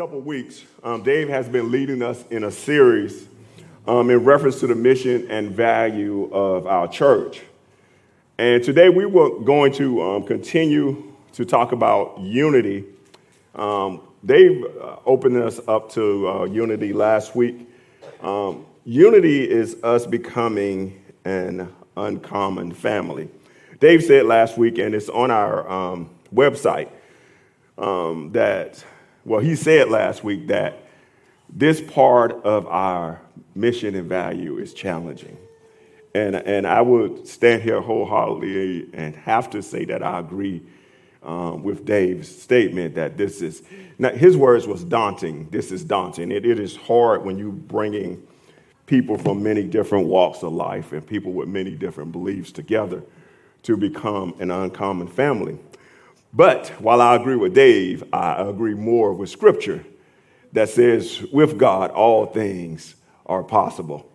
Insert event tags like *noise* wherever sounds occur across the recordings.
couple weeks, um, Dave has been leading us in a series um, in reference to the mission and value of our church. And today we were going to um, continue to talk about unity. Um, Dave uh, opened us up to uh, unity last week. Um, unity is us becoming an uncommon family. Dave said last week, and it's on our um, website, that, well, he said last week that this part of our mission and value is challenging. And, and I would stand here wholeheartedly and have to say that I agree um, with Dave's statement that this is, now his words was daunting. This is daunting. It, it is hard when you're bringing people from many different walks of life and people with many different beliefs together to become an uncommon family. But while I agree with Dave, I agree more with Scripture that says, with God, all things are possible.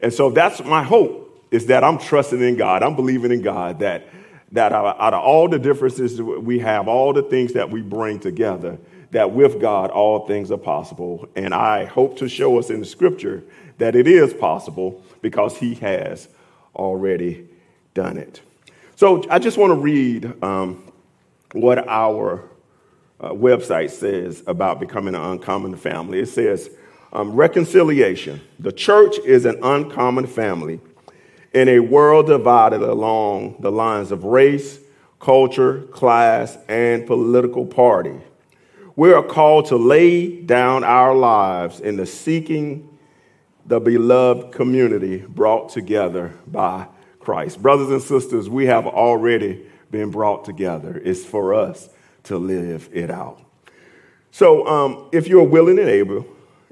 And so that's my hope is that I'm trusting in God. I'm believing in God that, that out of all the differences we have, all the things that we bring together, that with God, all things are possible. And I hope to show us in the scripture that it is possible because He has already done it. So I just want to read um, what our uh, website says about becoming an uncommon family. It says, um, reconciliation. The church is an uncommon family in a world divided along the lines of race, culture, class, and political party. We are called to lay down our lives in the seeking the beloved community brought together by Christ. Brothers and sisters, we have already been brought together. It's for us to live it out. So, um, if you're willing and able,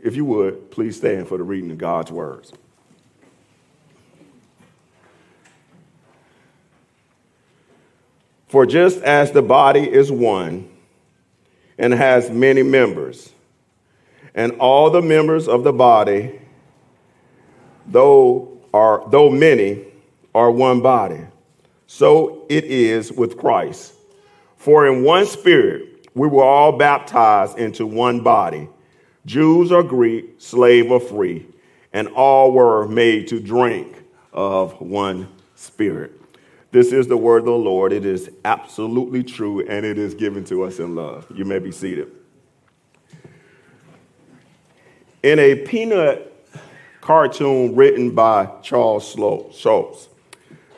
if you would, please stand for the reading of God's words. For just as the body is one and has many members, and all the members of the body, though are though many, are one body, so it is with Christ. For in one spirit we were all baptized into one body, Jews or Greek, slave or free, and all were made to drink of one spirit. This is the word of the Lord. It is absolutely true, and it is given to us in love. You may be seated. In a peanut cartoon written by Charles Schulz,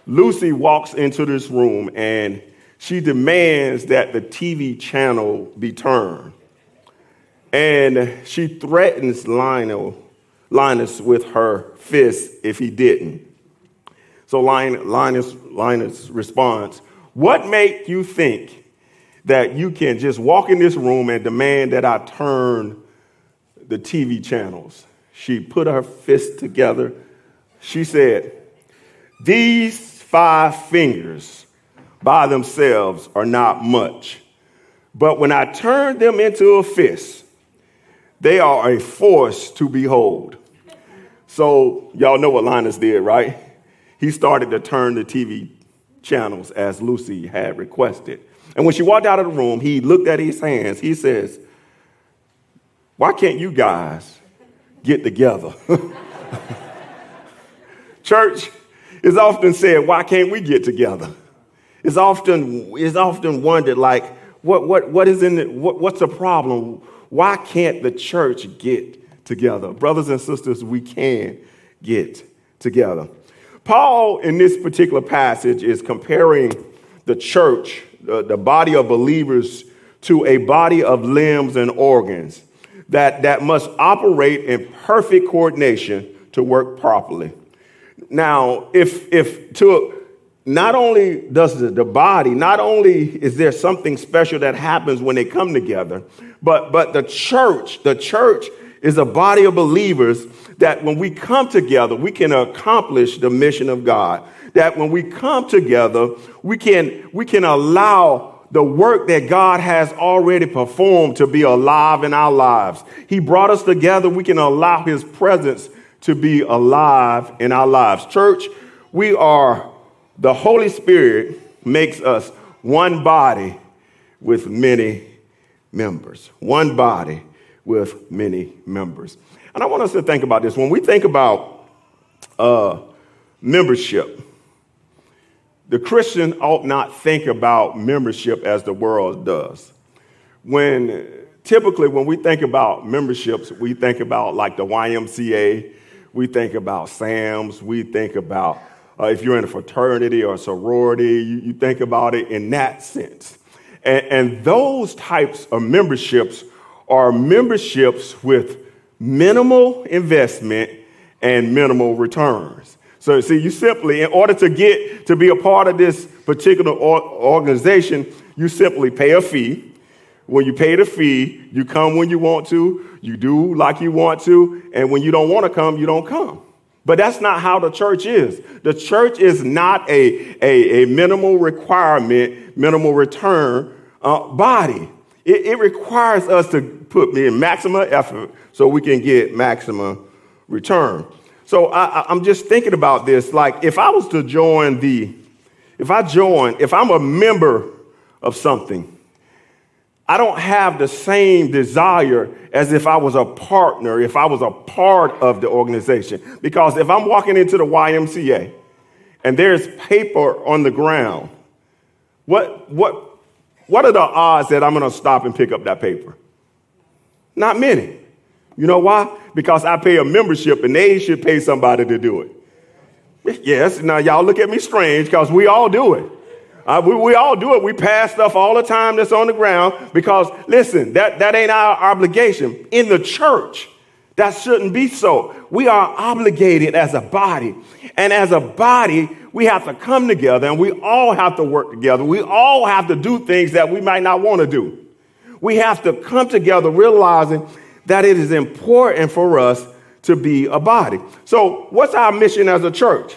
Lucy walks into this room and she demands that the TV channel be turned. And she threatens Lionel, Linus with her fist if he didn't. So Linus, Linus responds, What make you think that you can just walk in this room and demand that I turn the TV channels? She put her fist together. She said, These five fingers by themselves are not much. But when I turn them into a fist, they are a force to behold. So, y'all know what Linus did, right? he started to turn the TV channels as Lucy had requested. And when she walked out of the room, he looked at his hands. He says, Why can't you guys get together? *laughs* Church is often said, Why can't we get together? It's often, it's often wondered, like, what, what, what is in it? What, what's the problem? Why can't the church get together? Brothers and sisters, we can get together. Paul, in this particular passage, is comparing the church, the, the body of believers, to a body of limbs and organs that, that must operate in perfect coordination to work properly. Now, if, if to, not only does the, the body, not only is there something special that happens when they come together, but, but the church, the church is a body of believers that when we come together, we can accomplish the mission of God. That when we come together, we can, we can allow the work that God has already performed to be alive in our lives. He brought us together. We can allow His presence to be alive in our lives. Church, we are, the Holy Spirit makes us one body with many members. One body with many members. And I want us to think about this. When we think about uh, membership, the Christian ought not think about membership as the world does. When typically, when we think about memberships, we think about like the YMCA, we think about SAMS, we think about uh, if you're in a fraternity or a sorority, you, you think about it in that sense. And, and those types of memberships are memberships with minimal investment and minimal returns. So, see, you simply, in order to get to be a part of this particular organization, you simply pay a fee. When you pay the fee, you come when you want to, you do like you want to, and when you don't want to come, you don't come. But that's not how the church is. The church is not a, a, a minimal requirement, minimal return uh, body. It, it requires us to put in maximum effort so we can get maximum return. So I, am just thinking about this. Like, if I was to join the, if I join, if I'm a member of something, I don't have the same desire as if I was a partner, if I was a part of the organization. Because if I'm walking into the YMCA and there's paper on the ground, what, what, what are the odds that I'm to stop and pick up that paper? Not many. You know why? Because I pay a membership and they should pay somebody to do it. Yes, now y'all look at me strange because we all do it. Uh, we, we all do it. We pass stuff all the time that's on the ground because, listen, that, that ain't our obligation. In the church, that shouldn't be so. We are obligated as a body. And as a body, we have to come together and we all have to work together. We all have to do things that we might not want to do. We have to come together realizing that it is important for us to be a body. So, what's our mission as a church?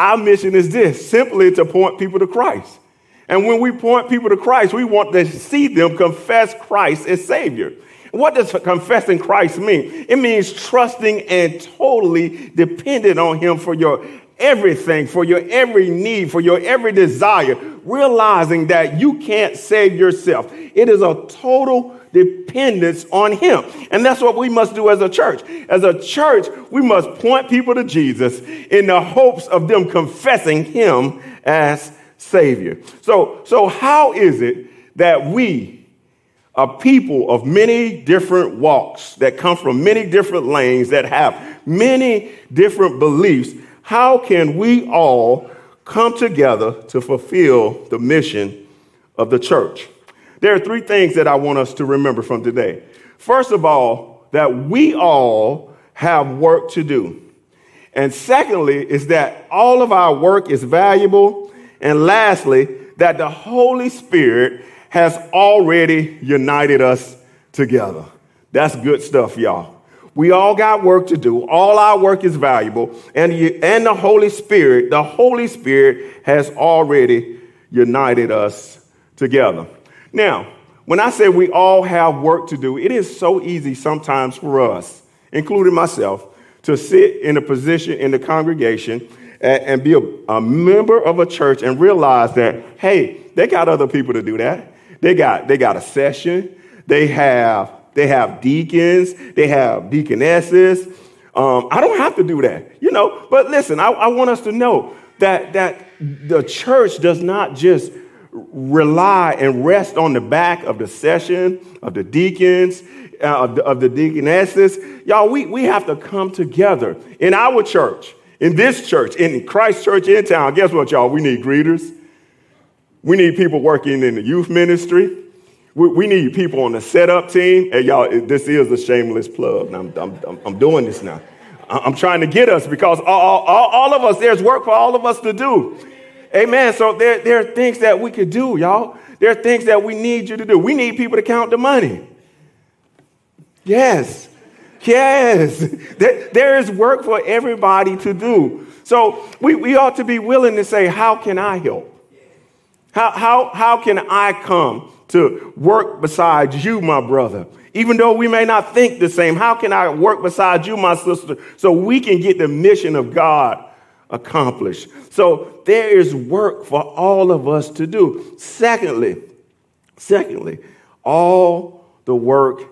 Our mission is this simply to point people to Christ. And when we point people to Christ, we want to see them confess Christ as Savior. What does confessing Christ mean? It means trusting and totally dependent on Him for your everything, for your every need, for your every desire, realizing that you can't save yourself. It is a total dependence on Him. And that's what we must do as a church. As a church, we must point people to Jesus in the hopes of them confessing Him as Savior. So, so how is it that we, a people of many different walks that come from many different lanes that have many different beliefs, how can we all come together to fulfill the mission of the church? There are three things that I want us to remember from today. First of all, that we all have work to do. And secondly, is that all of our work is valuable. And lastly, that the Holy Spirit has already united us together. That's good stuff, y'all. We all got work to do. All our work is valuable. And, and the Holy Spirit, the Holy Spirit has already united us together. Now, when I say we all have work to do, it is so easy sometimes for us, including myself, to sit in a position in the congregation and, and be a, a member of a church and realize that, hey, they got other people to do that. They got, they got a session. They have, they have deacons. They have deaconesses. Um, I don't have to do that, you know. But listen, I, I want us to know that, that the church does not just rely and rest on the back of the session, of the deacons, uh, of, the, of the deaconesses. Y'all, we, we have to come together in our church, in this church, in Christ Church in town. Guess what, y'all? We need greeters. We need people working in the youth ministry. We, we need people on the setup team. Hey, y'all, this is a shameless plug. I'm, I'm, I'm doing this now. I'm trying to get us because all, all, all of us, there's work for all of us to do. Amen. So there, there are things that we could do, y'all. There are things that we need you to do. We need people to count the money. Yes. Yes. There, there is work for everybody to do. So we, we ought to be willing to say, How can I help? How, how, how can I come to work beside you, my brother? Even though we may not think the same, how can I work beside you, my sister, so we can get the mission of God accomplished? So there is work for all of us to do. Secondly, secondly, all the work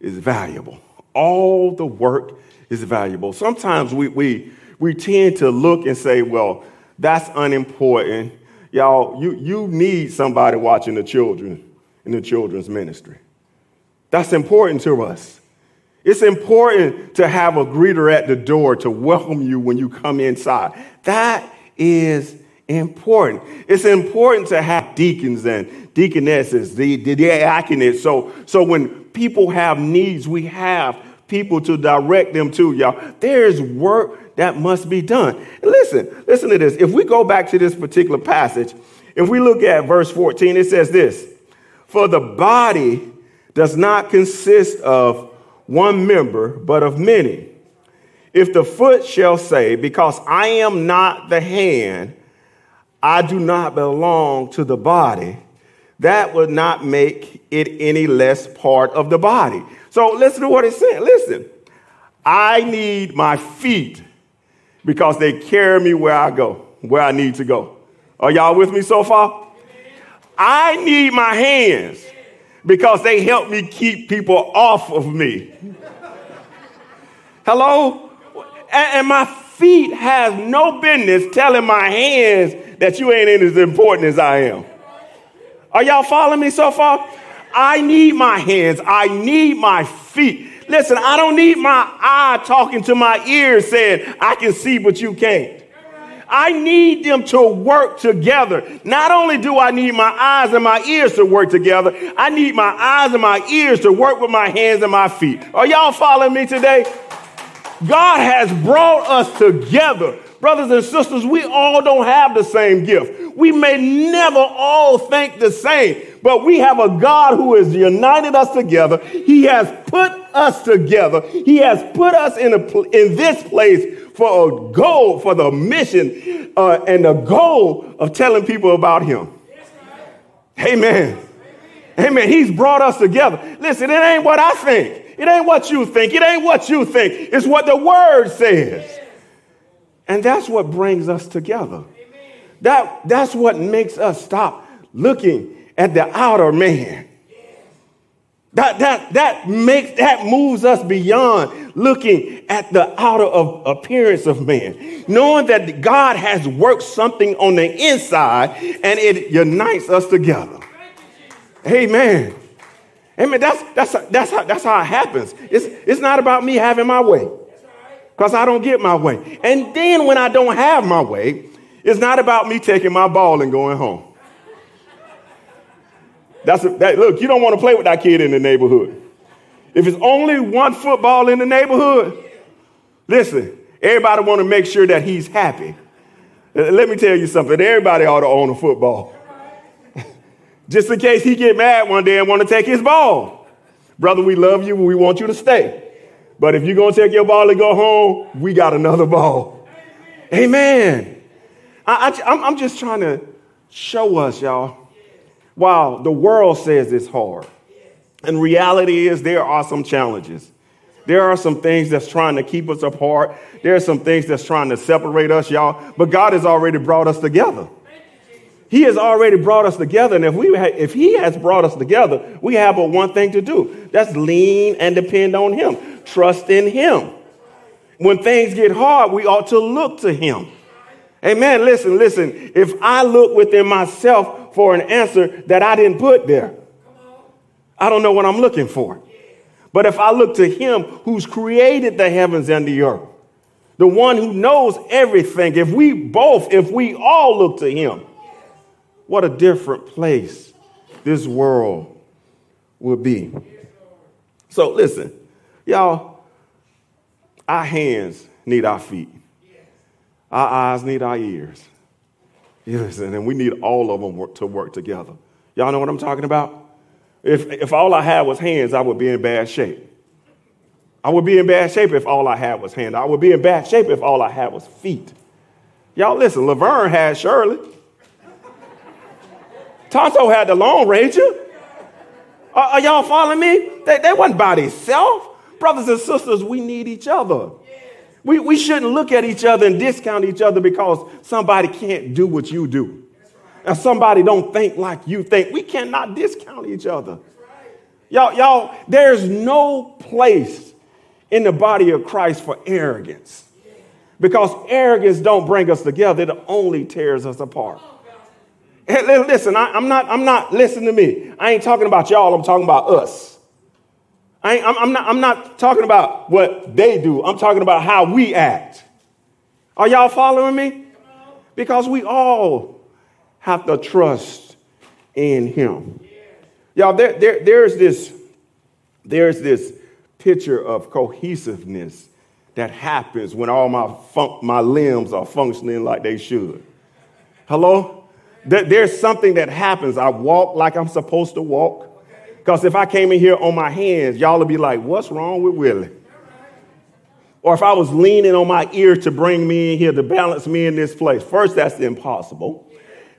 is valuable. All the work is valuable. Sometimes we, we, we tend to look and say, well, that's unimportant. Y'all, you, you need somebody watching the children in the children's ministry. That's important to us. It's important to have a greeter at the door to welcome you when you come inside. That is important. It's important to have deacons and deaconesses, the, the. So, so when people have needs, we have people to direct them to, y'all. There's work that must be done. And listen, listen to this. If we go back to this particular passage, if we look at verse 14, it says this For the body does not consist of one member, but of many. If the foot shall say, Because I am not the hand, I do not belong to the body, that would not make it any less part of the body. So listen to what it's saying. Listen, I need my feet because they carry me where I go, where I need to go. Are y'all with me so far? I need my hands because they help me keep people off of me. Hello? And, my feet have no business telling my hands that you ain't as important as I am. Are y'all following me so far? I need my hands. I need my feet. Listen, I don't need my eye talking to my ears saying, I can see, but you can't. I need them to work together. Not only do I need my eyes and my ears to work together, I need my eyes and my ears to work with my hands and my feet. Are y'all following me today? God has brought us together. Brothers and sisters, we all don't have the same gift. We may never all think the same, but we have a God who has united us together. He has put us together. He has put us in, a, in this place for a goal, for the mission, uh, and the goal of telling people about Him. Amen. Amen. He's brought us together. Listen, it ain't what I think. It ain't what you think. It ain't what you think. It's what the Word says. And that's what brings us together. That, that's what makes us stop looking at the outer man that, that, that makes, that moves us beyond looking at the outer of appearance of man. Knowing that God has worked something on the inside and it unites us together. Amen. Amen. That's, that's, that's, how, that's how it happens. It's, it's not about me having my way because I don't get my way. And then when I don't have my way, it's not about me taking my ball and going home. That's a, that, look, you don't want to play with that kid in the neighborhood. If it's only one football in the neighborhood, listen, everybody want to make sure that he's happy. Let me tell you something. Everybody ought to own a football. *laughs* Just in case he get mad one day and want to take his ball. Brother, we love you. We want you to stay. But if you're going to take your ball and go home, we got another ball. Amen. I, I'm just trying to show us, y'all, while the world says it's hard. And reality is there are some challenges. There are some things that's trying to keep us apart. There are some things that's trying to separate us, y'all. But God has already brought us together. He has already brought us together. And if, we ha- if He has brought us together, we have but one thing to do that's lean and depend on Him, trust in Him. When things get hard, we ought to look to Him. Amen. Listen, listen. If I look within myself, for an answer that I didn't put there. I don't know what I'm looking for. But if I look to him who's created the heavens and the earth, the one who knows everything, if we both, if we all look to him, what a different place this world will be. So listen, y'all, our hands need our feet, our eyes need our ears, Listen, and we need all of them work, to work together. Y'all know what I'm talking about? If, if all I had was hands, I would be in bad shape. I would be in bad shape if all I had was hands. I would be in bad shape if all I had was feet. Y'all listen, Laverne had Shirley. Tonto had the Lone Ranger. Are, are y'all following me? They, they wasn't by themselves. Brothers and sisters, we need each other. We, we shouldn't look at each other and discount each other because somebody can't do what you do. And somebody don't think like you think. We cannot discount each other. Y'all, y'all, there's no place in the body of Christ for arrogance. Because arrogance don't bring us together, it only tears us apart. Hey, listen, I, am not, I'm not, listen to me. I ain't talking about y'all, I'm talking about us. I am I'm, not, I'm not talking about what they do, I'm talking about how we act. Are y'all following me? Because we all have to trust in Him. Y'all, there, there, there's, this, there's this picture of cohesiveness that happens when all my, fun- my limbs are functioning like they should. Hello? There's something that happens. I walk like I'm supposed to walk. Because if I came in here on my hands, y'all would be like, what's wrong with Willie? Or if I was leaning on my ear to bring me in here, to balance me in this place. First, that's impossible.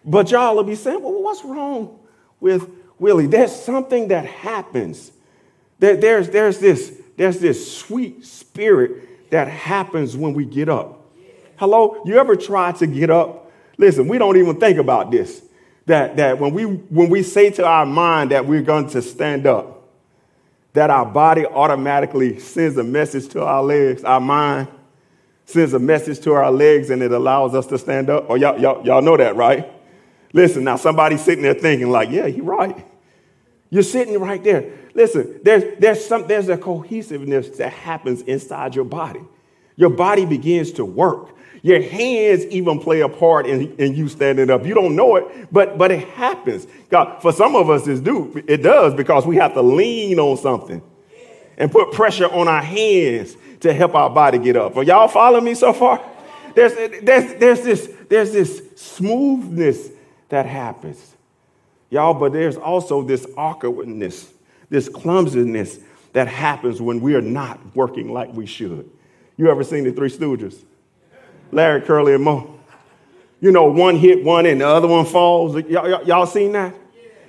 But y'all would be saying, well, what's wrong with Willie? There's something that happens. There, there's, there's, this, there's this sweet spirit that happens when we get up. Hello? You ever try to get up? Listen, we don't even think about this that, that when, we, when we say to our mind that we're going to stand up, that our body automatically sends a message to our legs, our mind sends a message to our legs, and it allows us to stand up. Oh, y'all, y'all, y'all know that, right? Listen, now somebody's sitting there thinking, like, yeah, you're right. You're sitting right there. Listen, there's, there's, some, there's a cohesiveness that happens inside your body. Your body begins to work. Your hands even play a part in, in you standing up. You don't know it, but, but it happens. God, for some of us, it, do, it does because we have to lean on something and put pressure on our hands to help our body get up. Are y'all following me so far? There's, there's, there's, this, there's this smoothness that happens. Y'all, but there's also this awkwardness, this clumsiness that happens when we are not working like we should. You ever seen the Three Stooges? Larry, Curly, and Moe. You know, one hit one and the other one falls. Y'all, y'all, y'all seen that?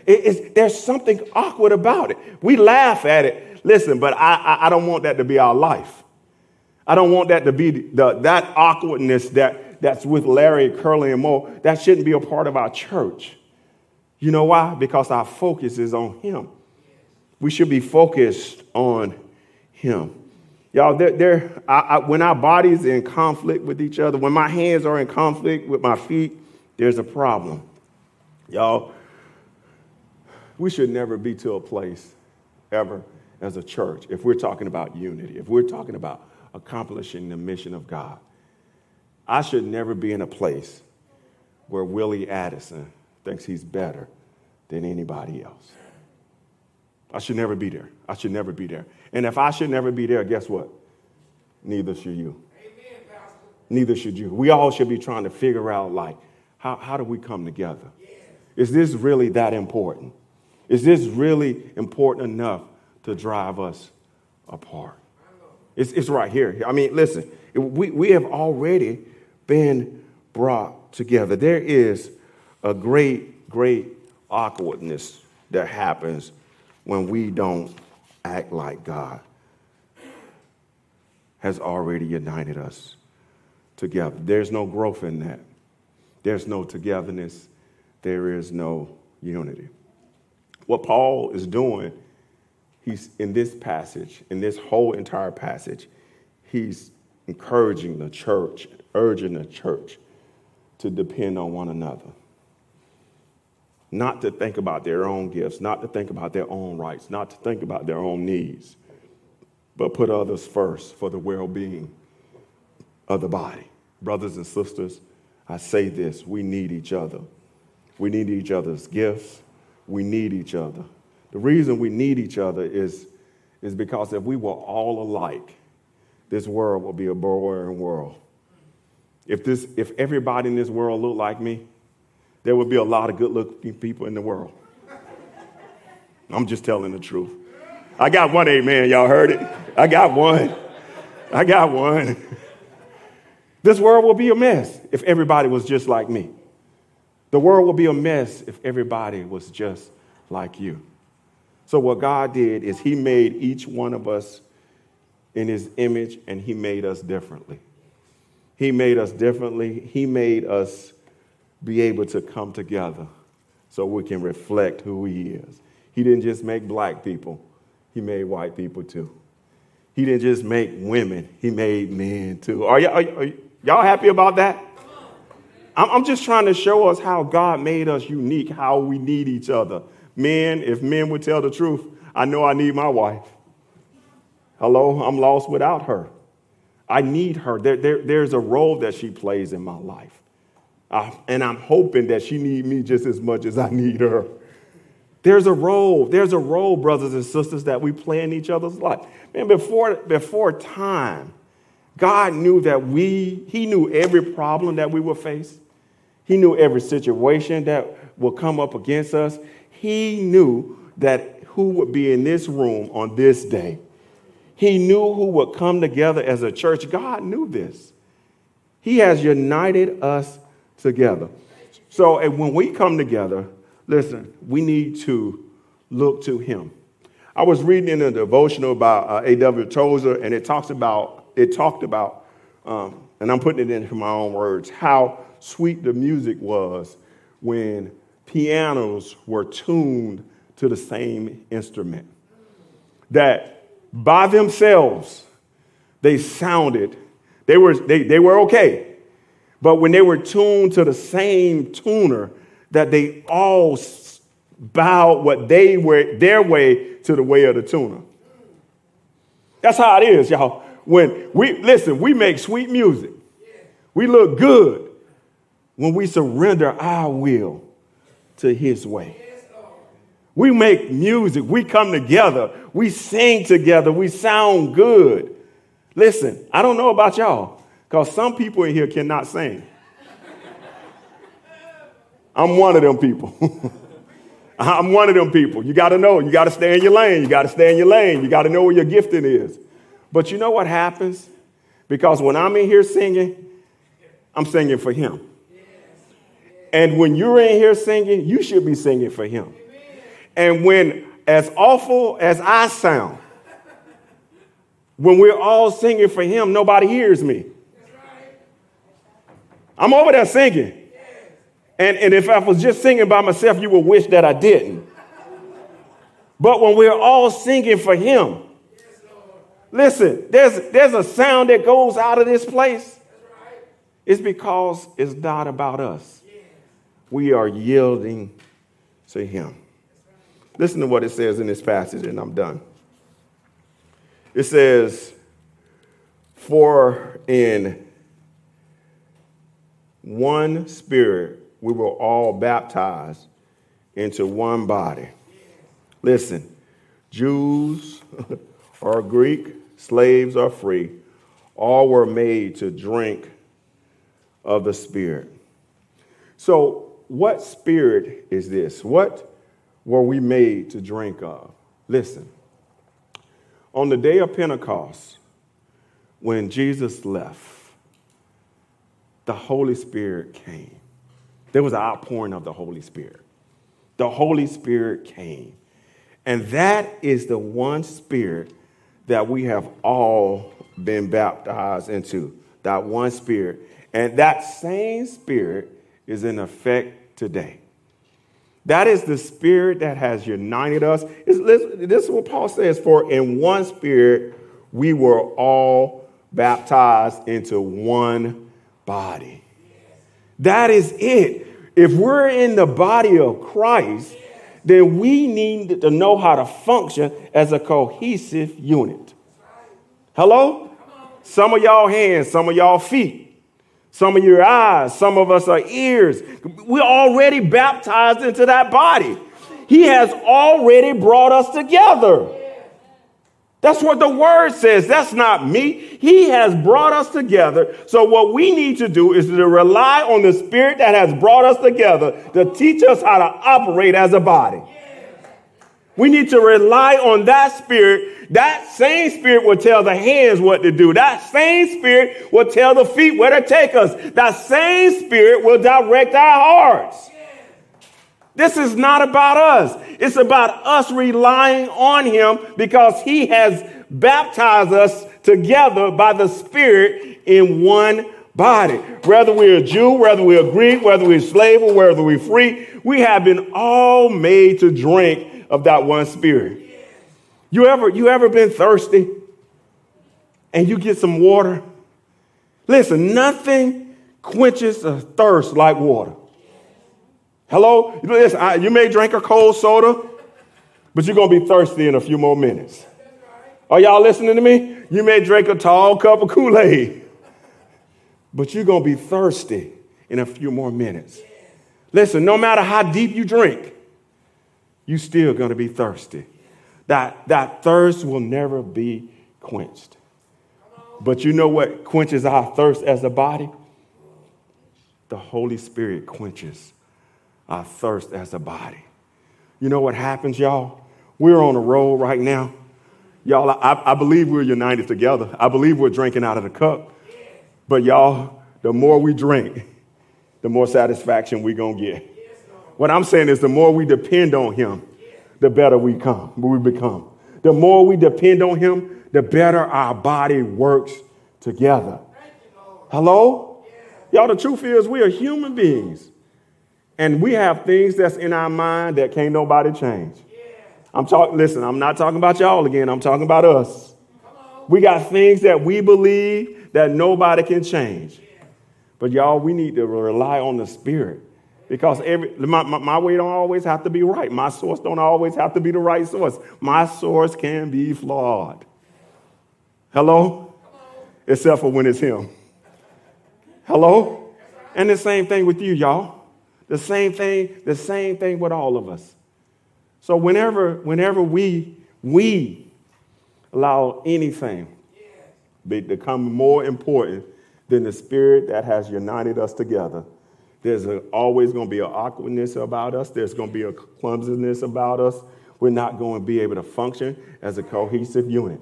It, there's something awkward about it. We laugh at it. Listen, but I, I, I, don't want that to be our life. I don't want that to be the, that awkwardness that, that's with Larry, Curly, and Moe. That shouldn't be a part of our church. You know why? Because our focus is on Him. We should be focused on Him. Y'all, they're, they're, I, I, when our bodies in conflict with each other, when my hands are in conflict with my feet, there's a problem. Y'all, we should never be to a place ever as a church if we're talking about unity, if we're talking about accomplishing the mission of God. I should never be in a place where Willie Addison thinks he's better than anybody else. I should never be there. I should never be there. And if I should never be there, guess what? Neither should you. Neither should you. We all should be trying to figure out, like, how, how do we come together? Is this really that important? Is this really important enough to drive us apart? It's, it's right here. I mean, listen, we, we have already been brought together. There is a great, great awkwardness that happens when we don't act like God has already united us together. There's no growth in that. There's no togetherness. There is no unity. What Paul is doing, he's in this passage, in this whole entire passage, he's encouraging the church, urging the church to depend on one another not to think about their own gifts, not to think about their own rights, not to think about their own needs, but put others first for the well being of the body. Brothers and sisters, I say this we need each other. We need each other's gifts. We need each other. The reason we need each other is, is because if we were all alike, this world would be a boring world. If, this, if everybody in this world looked like me, there would be a lot of good looking people in the world. I'm just telling the truth. I got one amen. Y'all heard it? I got one. I got one. This world will be a mess if everybody was just like me. The world will be a mess if everybody was just like you. So, what God did is He made each one of us in His image and He made us differently. He made us differently. He made us be able to come together so we can reflect who He is. He didn't just make black people, He made white people too. He didn't just make women, He made men too. Are, y- are, y'all happy about that? I'm just trying to show us how God made us unique, how we need each other. Men, if men would tell the truth, I know I need my wife. Hello, I'm lost without her. I need her. There, there, there's a role that she plays in my life. Uh, and I'm hoping that she needs me just as much as I need her. There's a role, there's a role, brothers and sisters, that we play in each other's life. Man, before, before time, God knew that we, He knew every problem that we would face. He knew every situation that will come up against us. He knew that who would be in this room on this day. He knew who would come together as a church. God knew this. He has united us together. So and when we come together, listen, we need to look to Him. I was reading in a devotional about uh, A.W. Tozer, and it talks about, it talked about, um, and I'm putting it into my own words, how sweet the music was when pianos were tuned to the same instrument. That by themselves, they sounded, they were, they, they were okay. But when they were tuned to the same tuner, that they all bowed what they were their way to the way of the tuner. That's how it is, y'all. When we listen, we make sweet music. We look good when we surrender our will to his way. We make music, we come together, we sing together, we sound good. Listen, I don't know about y'all, because some people in here cannot sing. I'm one of them people. *laughs* I'm one of them people. You got to know, you got to stay in your lane, you got to stay in your lane, you got to know where your gifting is. But you know what happens? Because when I'm in here singing, I'm singing for him. And when you're in here singing, you should be singing for him. And when, as awful as I sound, when we're all singing for him, nobody hears me. I'm over there singing. And, and if I was just singing by myself, you would wish that I didn't. But when we're all singing for him, listen, there's, there's a sound that goes out of this place. It's because it's not about us we are yielding to Him. Listen to what it says in this passage, and I'm done. It says, For in one spirit we were all baptized into one body. Listen, Jews *laughs* or Greek, slaves or free, all were made to drink of the Spirit. So what spirit is this? What were we made to drink of? Listen, on the day of Pentecost, when Jesus left, the Holy Spirit came. There was an outpouring of the Holy Spirit. The Holy Spirit came. And that is the one spirit that we have all been baptized into. That one spirit. And that same spirit is in effect today. That is the spirit that has united us. This is what Paul says For in one spirit we were all baptized into one body. That is it. If we're in the body of Christ, then we need to know how to function as a cohesive unit. Hello? Some of y'all hands, some of y'all feet. Some of your eyes, some of us are ears. We're already baptized into that body. He has already brought us together. That's what the word says. That's not me. He has brought us together. So, what we need to do is to rely on the spirit that has brought us together to teach us how to operate as a body. We need to rely on that spirit. That same spirit will tell the hands what to do. That same spirit will tell the feet where to take us. That same spirit will direct our hearts. This is not about us. It's about us relying on him because he has baptized us together by the Spirit in one body. Whether we're a Jew, whether we're a Greek, whether we're slave, or whether we're free, we have been all made to drink of that one Spirit. You ever, you ever been thirsty and you get some water? Listen, nothing quenches a thirst like water. Hello? Listen, I, you may drink a cold soda, but you're going to be thirsty in a few more minutes. Are y'all listening to me? You may drink a tall cup of Kool Aid, but you're going to be thirsty in a few more minutes. Listen, no matter how deep you drink, you're still going to be thirsty. That, that thirst will never be quenched. But you know what quenches our thirst as a body? The Holy Spirit quenches our thirst as a body. You know what happens, y'all? We're on a roll right now. Y'all, I, I believe we're united together. I believe we're drinking out of the cup. But y'all, the more we drink, the more satisfaction we're going to get. What I'm saying is the more we depend on him, the better we come, we become. The more we depend on him, the better our body works together. Hello? Y'all, the truth is we are human beings. And we have things that's in our mind that can't nobody change. I'm talking, listen, I'm not talking about y'all again. I'm talking about us. We got things that we believe that nobody can change. But y'all, we need to rely on the Spirit because every my, my, my, way don't always have to be right. My source don't always have to be the right source. My source can be flawed. Hello? Except for when it's him. Hello? And the same thing with you, y'all. The same thing, the same thing with all of us. So whenever, whenever we, we allow anything be, become more important than the spirit that has united us together, there's a, always going to be an awkwardness about us. There's going to be a clumsiness about us. We're not going to be able to function as a cohesive unit.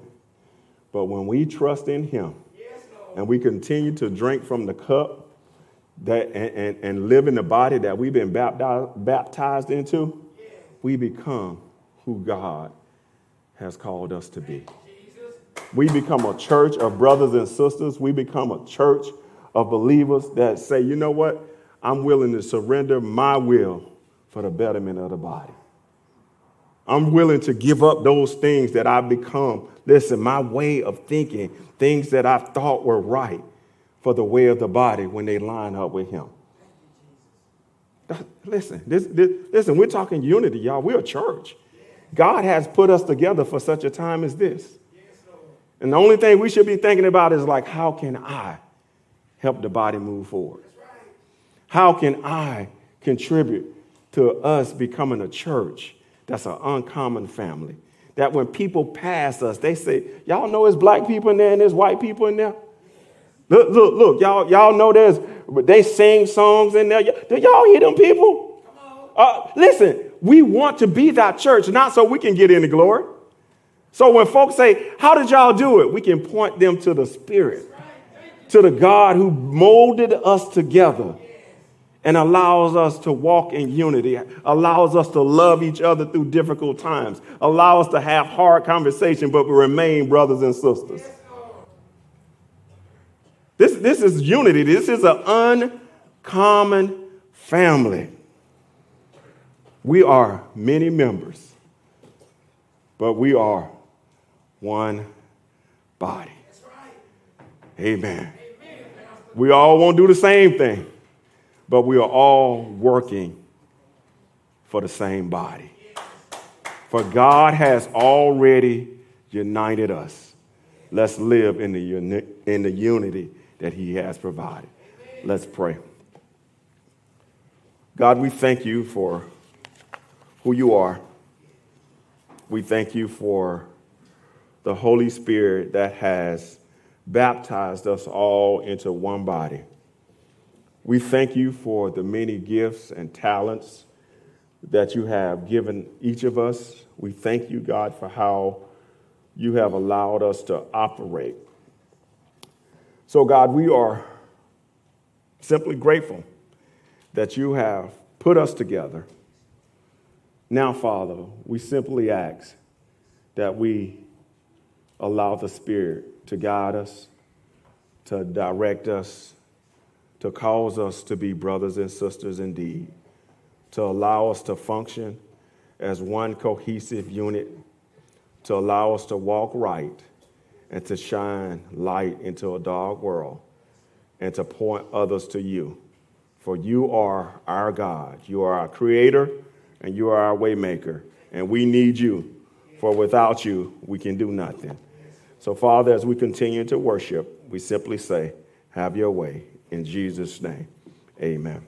But when we trust in Him and we continue to drink from the cup that, and, and, and live in the body that we've been baptized, baptized into, we become who God has called us to be. We become a church of brothers and sisters. We become a church of believers that say, you know what? I'm willing to surrender my will for the betterment of the body. I'm willing to give up those things that I've become. Listen, my way of thinking, things that I thought were right for the way of the body when they line up with Him. Listen, this, this, listen, we're talking unity, y'all. We're a church. God has put us together for such a time as this. And the only thing we should be thinking about is like, how can I help the body move forward? How can I contribute to us becoming a church that's an uncommon family? That when people pass us, they say, Y'all know there's black people in there and there's white people in there? Look, look, look, y'all, y'all know there's, they sing songs in there. Do y'all hear them people? Uh, listen, we want to be that church, not so we can get into glory. So when folks say, How did y'all do it? We can point them to the Spirit, to the God who molded us together and allows us to walk in unity, allows us to love each other through difficult times, allow us to have hard conversation, but we remain brothers and sisters. This, this is unity. This is an uncommon family. We are many members, but we are one body. Amen. We all won't do the same thing, but we are all working for the same body. For God has already united us. Let's live in the, uni- in the unity that He has provided. Let's pray. God, we thank you for who you are. We thank you for the Holy Spirit that has baptized us all into one body. We thank you for the many gifts and talents that you have given each of us. We thank you, God, for how you have allowed us to operate. So, God, we are simply grateful that you have put us together. Now, Father, we simply ask that we allow the Spirit to guide us, to direct us, to cause us to be brothers and sisters indeed, to allow us to function as one cohesive unit, to allow us to walk right and to shine light into a dark world and to point others to you. For you are our God. You are our creator and you are our waymaker. And we need you. For without you, we can do nothing. So, Father, as we continue to worship, we simply say, Have your way. In Jesus' name, amen.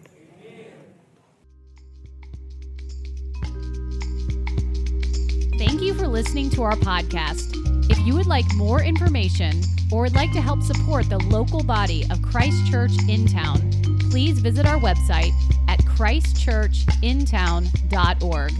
Thank you for listening to our podcast. You would like more information or would like to help support the local body of Christ Church in town, please visit our website at christchurchintown.org.